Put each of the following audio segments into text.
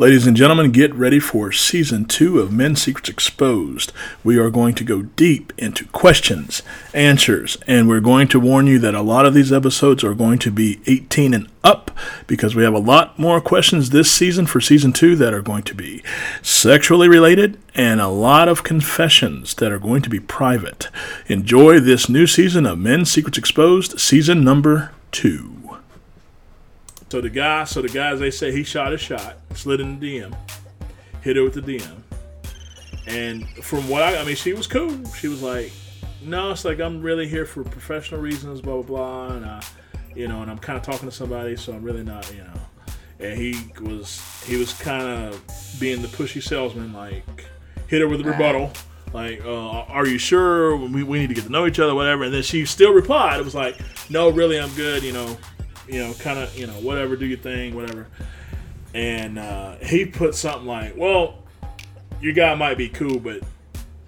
Ladies and gentlemen, get ready for season two of Men's Secrets Exposed. We are going to go deep into questions, answers, and we're going to warn you that a lot of these episodes are going to be 18 and up because we have a lot more questions this season for season two that are going to be sexually related and a lot of confessions that are going to be private. Enjoy this new season of Men's Secrets Exposed, season number two. So the guy, so the guys, they say he shot a shot, slid in the DM, hit her with the DM, and from what I, I mean, she was cool. She was like, "No, it's like I'm really here for professional reasons, blah blah blah," and I, you know, and I'm kind of talking to somebody, so I'm really not, you know. And he was, he was kind of being the pushy salesman, like hit her with a rebuttal. Like, uh, are you sure we, we need to get to know each other, whatever? And then she still replied. It was like, no, really, I'm good. You know, you know, kind of, you know, whatever, do your thing, whatever. And uh, he put something like, well, your guy might be cool, but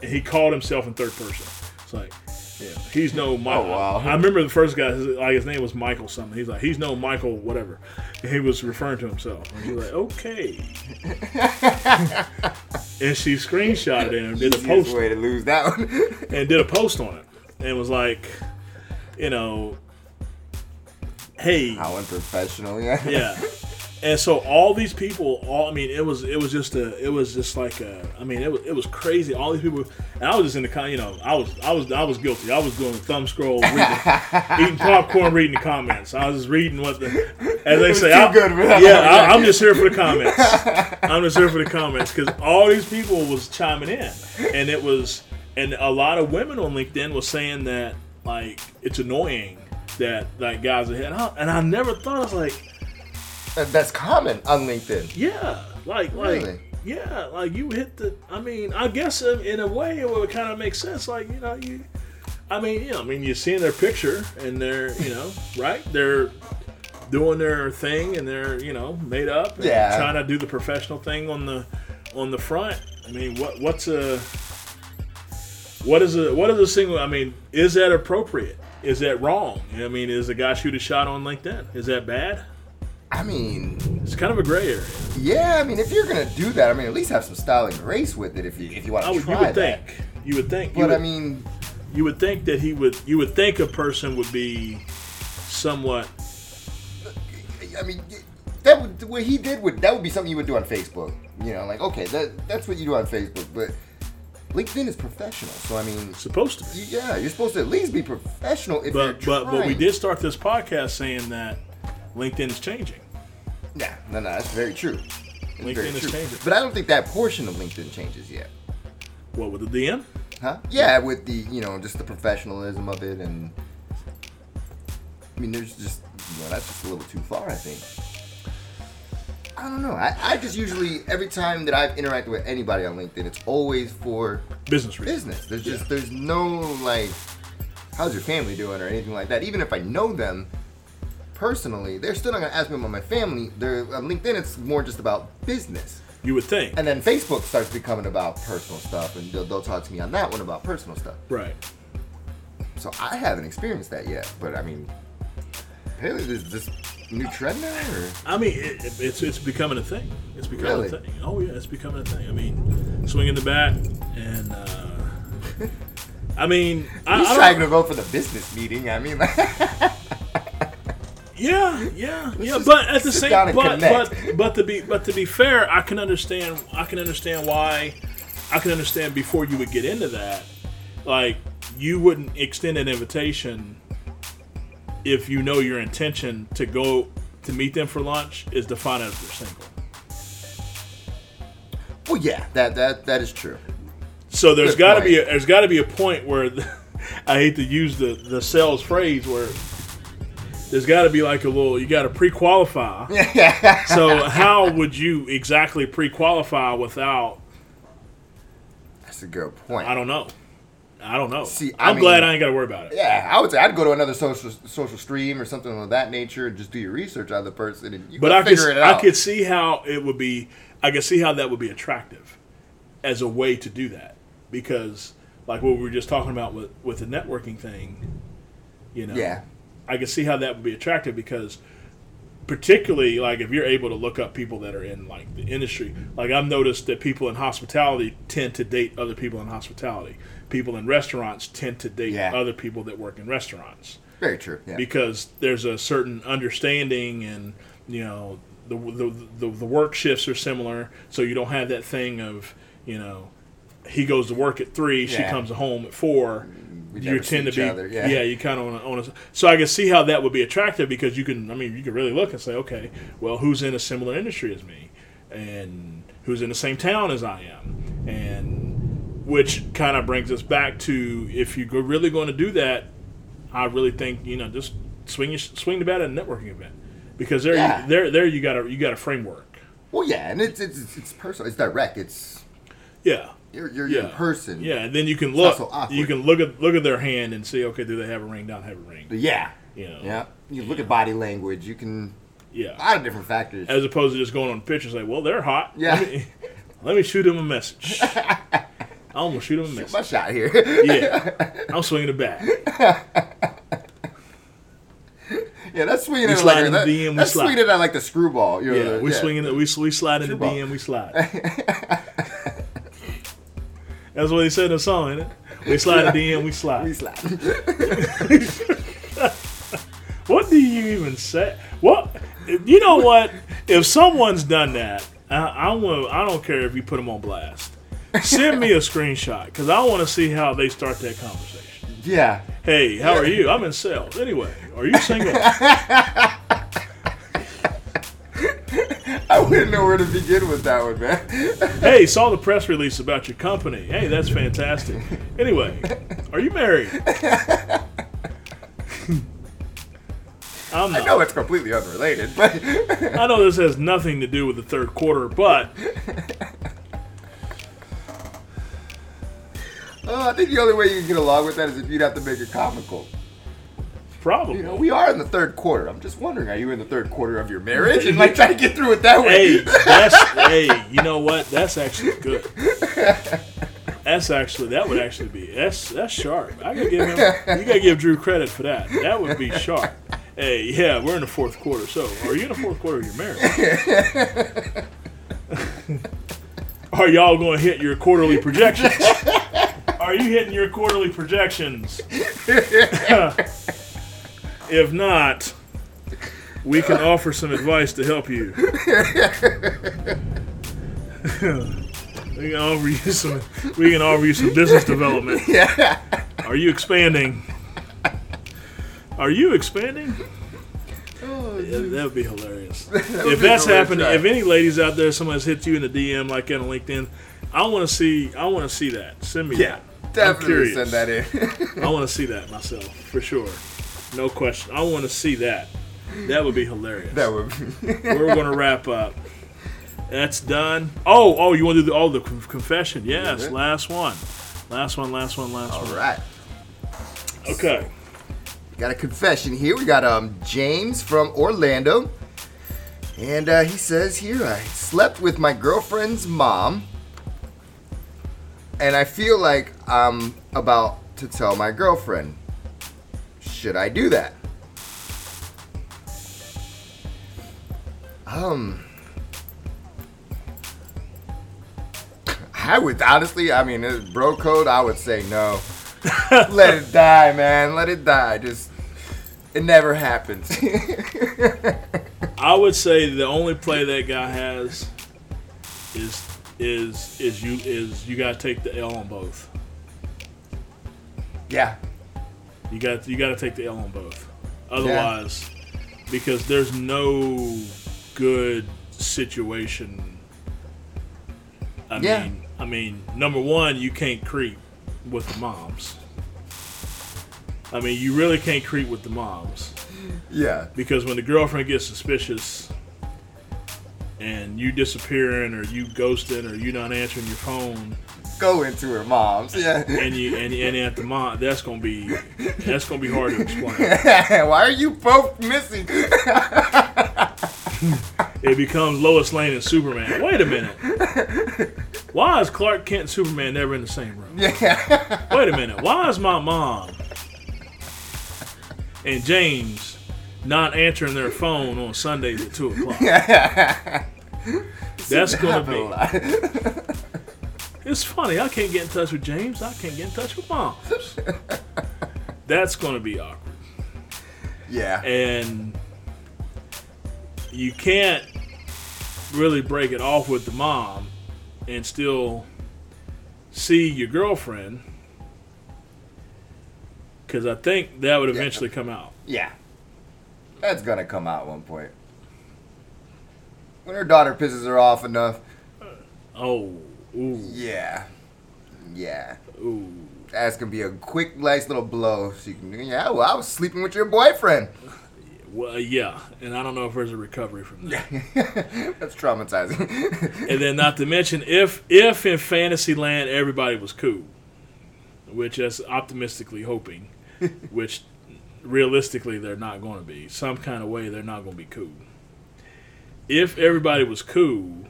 he called himself in third person. It's like, yeah, he's no Michael. Oh, wow. I remember the first guy, his- like his name was Michael something. He's like, he's no Michael, whatever. And he was referring to himself. And he was like, okay. and she screenshotted it and did a post way to lose that one. and did a post on it and was like, you know, hey, How unprofessional, yeah. yeah. And so all these people, all I mean, it was it was just a it was just like a I mean it was it was crazy. All these people, and I was just in the con, you know, I was I was I was guilty. I was doing thumb scroll, reading, eating popcorn, reading the comments. I was just reading what the as they say. I, good yeah, I, I'm just here for the comments. I'm just here for the comments because all these people was chiming in, and it was and a lot of women on LinkedIn was saying that like it's annoying that like guys are hitting out, and I never thought I was like. That's common on LinkedIn. Yeah, like like Really? yeah, like you hit the. I mean, I guess in, in a way it would kind of make sense. Like you know, you. I mean, you know, I mean, you're seeing their picture and they're, you know, right? They're doing their thing and they're, you know, made up and Yeah. trying to do the professional thing on the on the front. I mean, what what's a what is a what is a single? I mean, is that appropriate? Is that wrong? I mean, is a guy shoot a shot on LinkedIn? Is that bad? I mean, It's kind of a gray area. yeah. I mean, if you're gonna do that, I mean, at least have some style and grace with it. If you if you want to try you would that. think. You would think. But would, I mean, you would think that he would. You would think a person would be somewhat. I mean, that would what he did would that would be something you would do on Facebook. You know, like okay, that that's what you do on Facebook, but LinkedIn is professional. So I mean, Supposed to be. yeah, you're supposed to at least be professional if But but but we did start this podcast saying that LinkedIn is changing. Yeah, no, no, that's very true. It's LinkedIn very is true. changing. But I don't think that portion of LinkedIn changes yet. What with the DM? Huh? Yeah, with the you know just the professionalism of it, and I mean, there's just you know that's just a little too far. I think. I don't know. I, I just usually every time that I've interacted with anybody on LinkedIn, it's always for Business reasons. business. There's just Yeah. there's no like, how's your family doing or anything like that. Even if I know them personally, they're still not gonna ask me about my family. They're on LinkedIn. It's more just about business. You would think. And then Facebook starts becoming about personal stuff, and they'll, they'll talk to me on that one about personal stuff. right. So I haven't experienced that yet, but I mean, there's this new now, or I mean, it, it- it's it's becoming a thing. It's becoming Really? a thing. Oh yeah, it's becoming a thing. I mean, swinging the bat and. Uh, I mean, I, he's I trying to go for the business meeting. I mean, Yeah, yeah, yeah. But at the same, but, but but to be but to be fair, I can understand. I can understand why. I can understand before you would get into that, like you wouldn't extend an invitation if you know your intention to go to meet them for lunch is defined as they're single. well, yeah, that that that is true. So there's got to be a, there's got to be a point where I hate to use the the sales phrase where there's got to be like a little you got to pre-qualify. so how would you exactly pre-qualify without? That's a good point. I don't know. I don't know. See, I I'm glad I ain't got to worry about it. Yeah, I would say I'd go to another social social stream or something of that nature and just do your research on the person and you But I could figure it out. I could see how it would be. I could see how that would be attractive as a way to do that because like what we were just talking about with with the networking thing. You know. yeah, I could see how that would be attractive because particularly like if you're able to look up people that are in like the industry like i've noticed that people in hospitality tend to date other people in hospitality people in restaurants tend to date Yeah. other people that work in restaurants Very true. Yeah. because there's a certain understanding and you know the, the the the work shifts are similar so you don't have that thing of you know he goes to work at three she Yeah. comes home at four We you tend to be other, yeah. yeah. you kind of on a, on a, so i can see how that would be attractive because you can i mean you can really look and say okay well who's in a similar industry as me and who's in the same town as i am and which kind of brings us back to if you're really going to do that I really think you know just swing your, swing the bat at a networking event because there Yeah. you, there there you got a you got a framework. well, yeah, and it's it's it's, it's personal. It's direct. It's Yeah, you're you're yeah, in person. Yeah, and then you can look so you can look at look at their hand and see okay do they have a ring don't have a ring But yeah. you know Yeah. You look at body language. You can Yeah. a lot of different factors. as opposed to just going on the picture and say well they're hot Yeah. let me, let me shoot them a message. I'm gonna shoot him a My message. My shot here. Yeah, I'm swinging it back. yeah, that's swinging We it slide like in the that, DM, we that's slide. swinging it like the screwball. You know, Yeah, the- we swinging it. We, we slide in the. DM. We slide. That's what he said in the song, isn't it? We slide at the end, We slide. We slap. What do you even say? What? You know what? If someone's done that, I, I want. I don't care if you put them on blast. Send me a screenshot because I want to see how they start that conversation. yeah. Hey, how are you? I'm in sales. Anyway, are you single? I wouldn't know where to begin with that one, man. hey, saw the press release about your company. Hey, that's fantastic. Anyway, are you married? I know it's completely unrelated, but I know this has nothing to do with the third quarter, but uh, I think the only way you can get along with that is if you'd have to make it comical. Probably. You know, we are in the third quarter. I'm just wondering, are you in the third quarter of your marriage? And like try to get through it that way. hey, that's hey, you know what? That's actually good. That's actually that would actually be that's that's sharp. I gotta give him you gotta give Drew credit for that. That would be sharp. Hey, yeah, we're in the fourth quarter. So, are you in the fourth quarter of your marriage? are y'all going to hit your quarterly projections? Are you hitting your quarterly projections? if not, we can offer some advice to help you. we can offer you some. We can offer you some business development. Yeah. Are you expanding? Are you expanding? Oh, yeah, that would be hilarious. would if be that's happening, if any ladies out there, someone's hit you in the DM like that on LinkedIn, I want to see. I want to see that. Send me Yeah. that. Definitely send that in. I want to see that myself for sure. No question. I want to see that. That would be hilarious. that would be. We're gonna wrap up. That's done. Oh, oh, you want to do the oh the confession? Yes, last one, last one, last one, last All one. right. Okay. Got a confession here. We got um James from Orlando. And uh, he says here, I slept with my girlfriend's mom. And I feel like I'm about to tell my girlfriend. Should I do that? Um. I would honestly, I mean, it's bro code, I would say no. Let it die, man. Let it die. Just, it never happens. I would say the only play that guy has is is is you is you gotta take the L on both. yeah. You got you got to take the L on both. Otherwise, because there's no good situation. I Yeah. mean, I mean, number one, you can't creep with the moms. I mean, you really can't creep with the moms Yeah. because when the girlfriend gets suspicious and you disappearing or you ghosting or you not answering your phone Go into her mom's. Yeah. and you and, and at the mom, that's gonna be that's gonna be hard to explain. Why are you both missing? it becomes Lois Lane and Superman. Wait a minute. Why is Clark Kent and Superman never in the same room? yeah. Wait a minute. Why is my mom and James not answering their phone on Sundays at two o'clock. That's gonna be. It's funny. I can't get in touch with James. I can't get in touch with mom. That's gonna be awkward. yeah. and you can't really break it off with the mom and still see your girlfriend because I think that would eventually come out. Yeah. That's gonna come out at one point. When her daughter pisses her off enough. Oh, ooh, Yeah. Yeah. ooh. That's gonna be a quick, nice little blow. She can, yeah, well, I was sleeping with your boyfriend. Well, yeah, and I don't know if there's a recovery from that. That's traumatizing. And then, not to mention, if if in Fantasyland everybody was cool, which is optimistically hoping, which realistically they're not going to be. Some kind of way they're not going to be cool. If everybody was cool,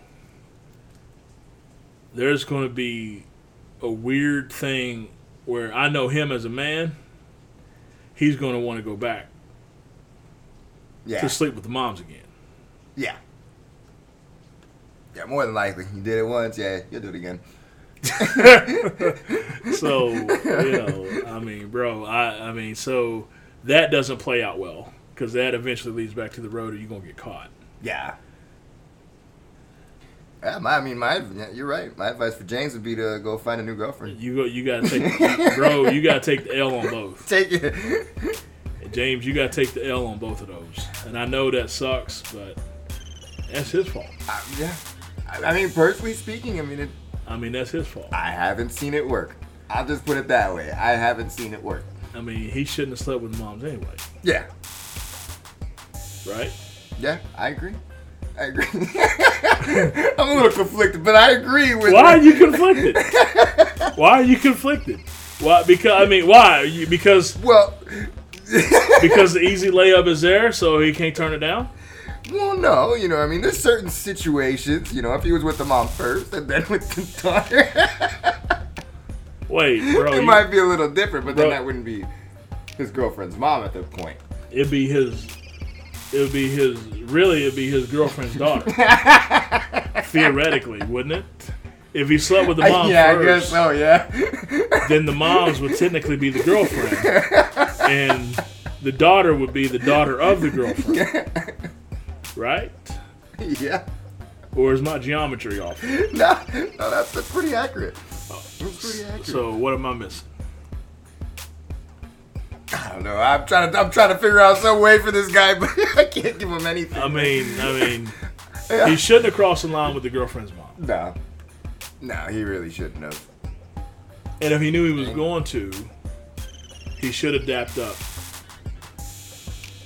there's going to be a weird thing where I know him as a man. He's going to want to go back yeah. to sleep with the moms again. Yeah. Yeah, more than likely. You did it once, yeah, you'll do it again. So you know, I mean, bro, I I mean, so that doesn't play out well because that eventually leads back to the road, or you're gonna get caught. Yeah. Yeah, my, I mean, my yeah, you're right. My advice for James would be to go find a new girlfriend. You go, you gotta take, bro, you gotta take the L on both. Take it. James, you gotta take the L on both of those. And I know that sucks, but that's his fault. Uh, yeah. I, I mean, personally speaking, I mean, it, I mean, that's his fault. I haven't seen it work. I'll just put it that way. I haven't seen it work. I mean, he shouldn't have slept with moms anyway, Yeah. right? Yeah, I agree. I agree. I'm a little conflicted, but I agree with Why are you conflicted? Why are you conflicted? Why? Because I mean, why? You, because Well, because the easy layup is there, so he can't turn it down. well, no, you know, I mean, there's certain situations, you know, if he was with the mom first and then with the daughter, Wait, bro, it you- might be a little different, but then that wouldn't be his girlfriend's mom at that point. it'd be his. It would be his. Really, it'd be his girlfriend's daughter. Theoretically, wouldn't it? If he slept with the mom yeah, first, I guess so, yeah. then the moms would technically be the girlfriend, and the daughter would be the daughter of the girlfriend, right? yeah. Or is my geometry off? No, no that's, that's pretty accurate. That's pretty accurate. So what am I missing? Don't know. I'm trying to I'm trying to figure out some way for this guy, but I can't give him anything. I mean, I mean, he shouldn't have crossed the line with the girlfriend's mom. no, no, he really shouldn't have. And if he knew he was going to, he should have dapped up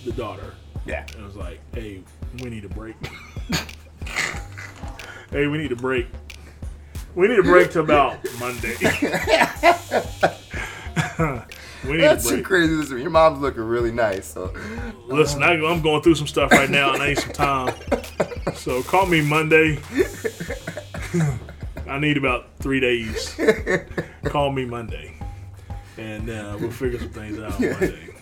the daughter. Yeah. And was like, hey, we need a break. hey, we need a break. We need a break to about Monday. That's too crazy. Listen, your mom's looking really nice, so Listen, I, I'm going through some stuff right now and I need some time. So call me Monday. I need about three days. Call me Monday. And uh, we'll figure some things out Monday.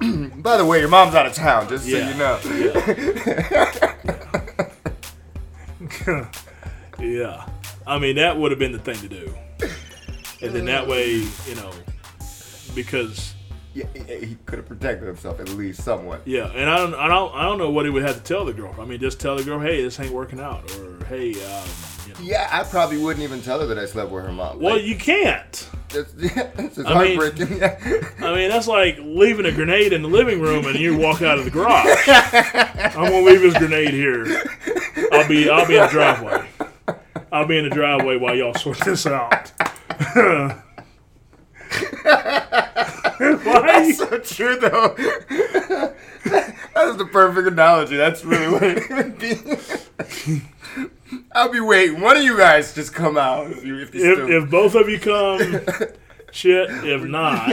By the way, your mom's out of town, just so you know. Yeah. yeah. I mean, that would have been the thing to do. And then that way, you know, because Yeah, he, could have protected himself at least somewhat. yeah, and I don't, I don't, I don't know what he would have to tell the girl. I mean, just tell the girl, hey, this ain't working out, or hey, um, you know. Yeah, I probably wouldn't even tell her that I slept with her mom. Well, Like, you can't. that's, that's just I mean- heartbreaking. Yeah. I mean, that's like leaving a grenade in the living room and you walk out of the garage. I'm gonna leave this grenade here. I'll be, I'll be in the driveway. I'll be in the driveway while y'all sort this out. Why? so true though. that is the perfect analogy. That's really what it would be. I'll be waiting. One of you guys just come out if you, if you If, still. if both of you come, shit. If not,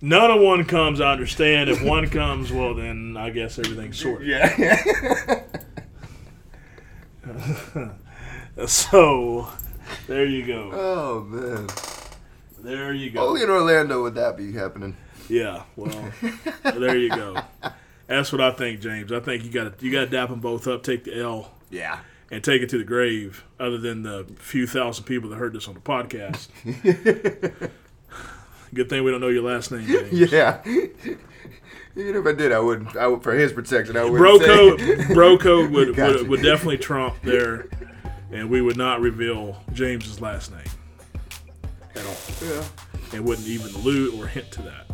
none of one comes. I understand. If one comes, well, then I guess everything's sorted. yeah. So, there you go. oh man. There you go. Oh, Only in Orlando would that be happening. Yeah, well, there you go. That's what I think, James. I think you got to you got to dap them both up, take the L, Yeah. and take it to the grave. Other than the few thousand people that heard this on the podcast. Good thing we don't know your last name, James. Yeah. Even if I did, I wouldn't. I would for his protection. I would. Bro code, bro code would, would would definitely trump there, and we would not reveal James's last name at all. Yeah. and wouldn't even allude or hint to that.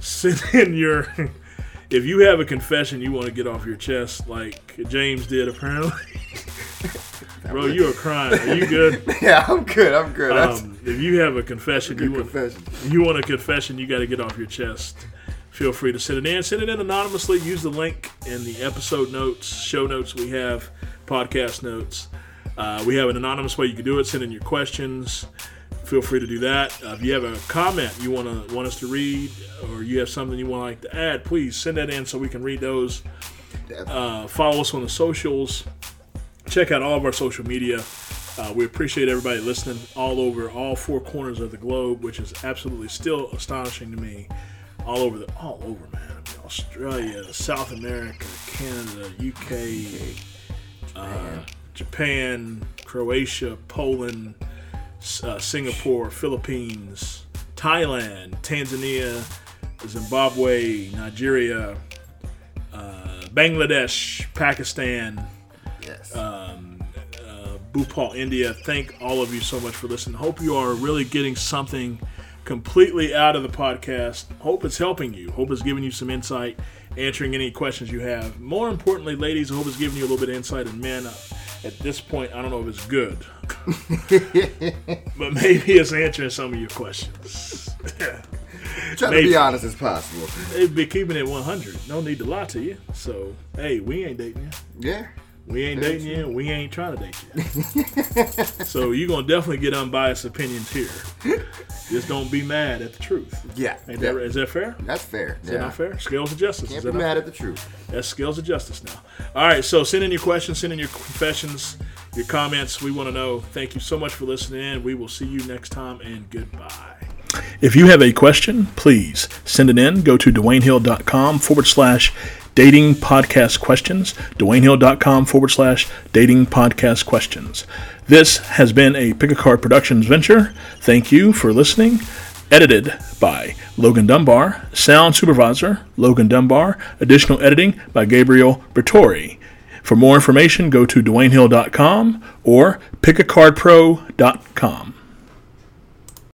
Send in your. If you have a confession you want to get off your chest, like James did apparently, bro, you are crying. Are you good? Yeah, I'm good. I'm good. Um, if you have a confession you want, confession. you want a confession you got to get off your chest. Feel free to send it in. Send it in anonymously. Use the link in the episode notes, show notes we have, podcast notes. Uh, we have an anonymous way you can do it. Send in your questions. Feel free to do that. Uh, if you have a comment you want to want us to read, or you have something you want like to add, please send that in so we can read those. Uh, follow us on the socials. Check out all of our social media. Uh, we appreciate everybody listening all over all four corners of the globe, which is absolutely still astonishing to me. All over the all over, man. I mean, Australia, South America, Canada, UK, uh, Japan, Croatia, Poland, uh, Singapore, Philippines, Thailand, Tanzania, Zimbabwe, Nigeria, uh, Bangladesh, Pakistan, Yes. um, uh, Bhopal, India. Thank all of you so much for listening. Hope you are really getting something completely out of the podcast. Hope it's helping you. Hope it's giving you some insight, answering any questions you have. More importantly, ladies, I hope it's giving you a little bit of insight. And men, uh, at this point, I don't know if it's good, but maybe it's answering some of your questions. Try to be honest as possible. They've been keeping it 100. No need to lie to you. So, hey, we ain't dating you. Yeah. We ain't dating you, we ain't trying to date you. so you're gonna definitely get unbiased opinions here. Just don't be mad at the truth. Yeah. Yeah. that, is that fair? That's fair. Is yeah. that not fair? Scales of justice. Can't is be mad at the truth. That's scales of justice now. All right, so send in your questions, send in your confessions, your comments. We want to know. Thank you so much for listening in. We will see you next time, and goodbye. If you have a question, please send it in. Go to DwayneHill.com forward slash dating podcast questions. DwayneHill.com forward slash dating podcast questions. This has been a Pick a Card Productions venture. Thank you for listening. Edited by Logan Dunbar. Sound supervisor, Logan Dunbar. Additional editing by Gabriel Bertori. For more information, go to DwayneHill.com or pickacardpro.com.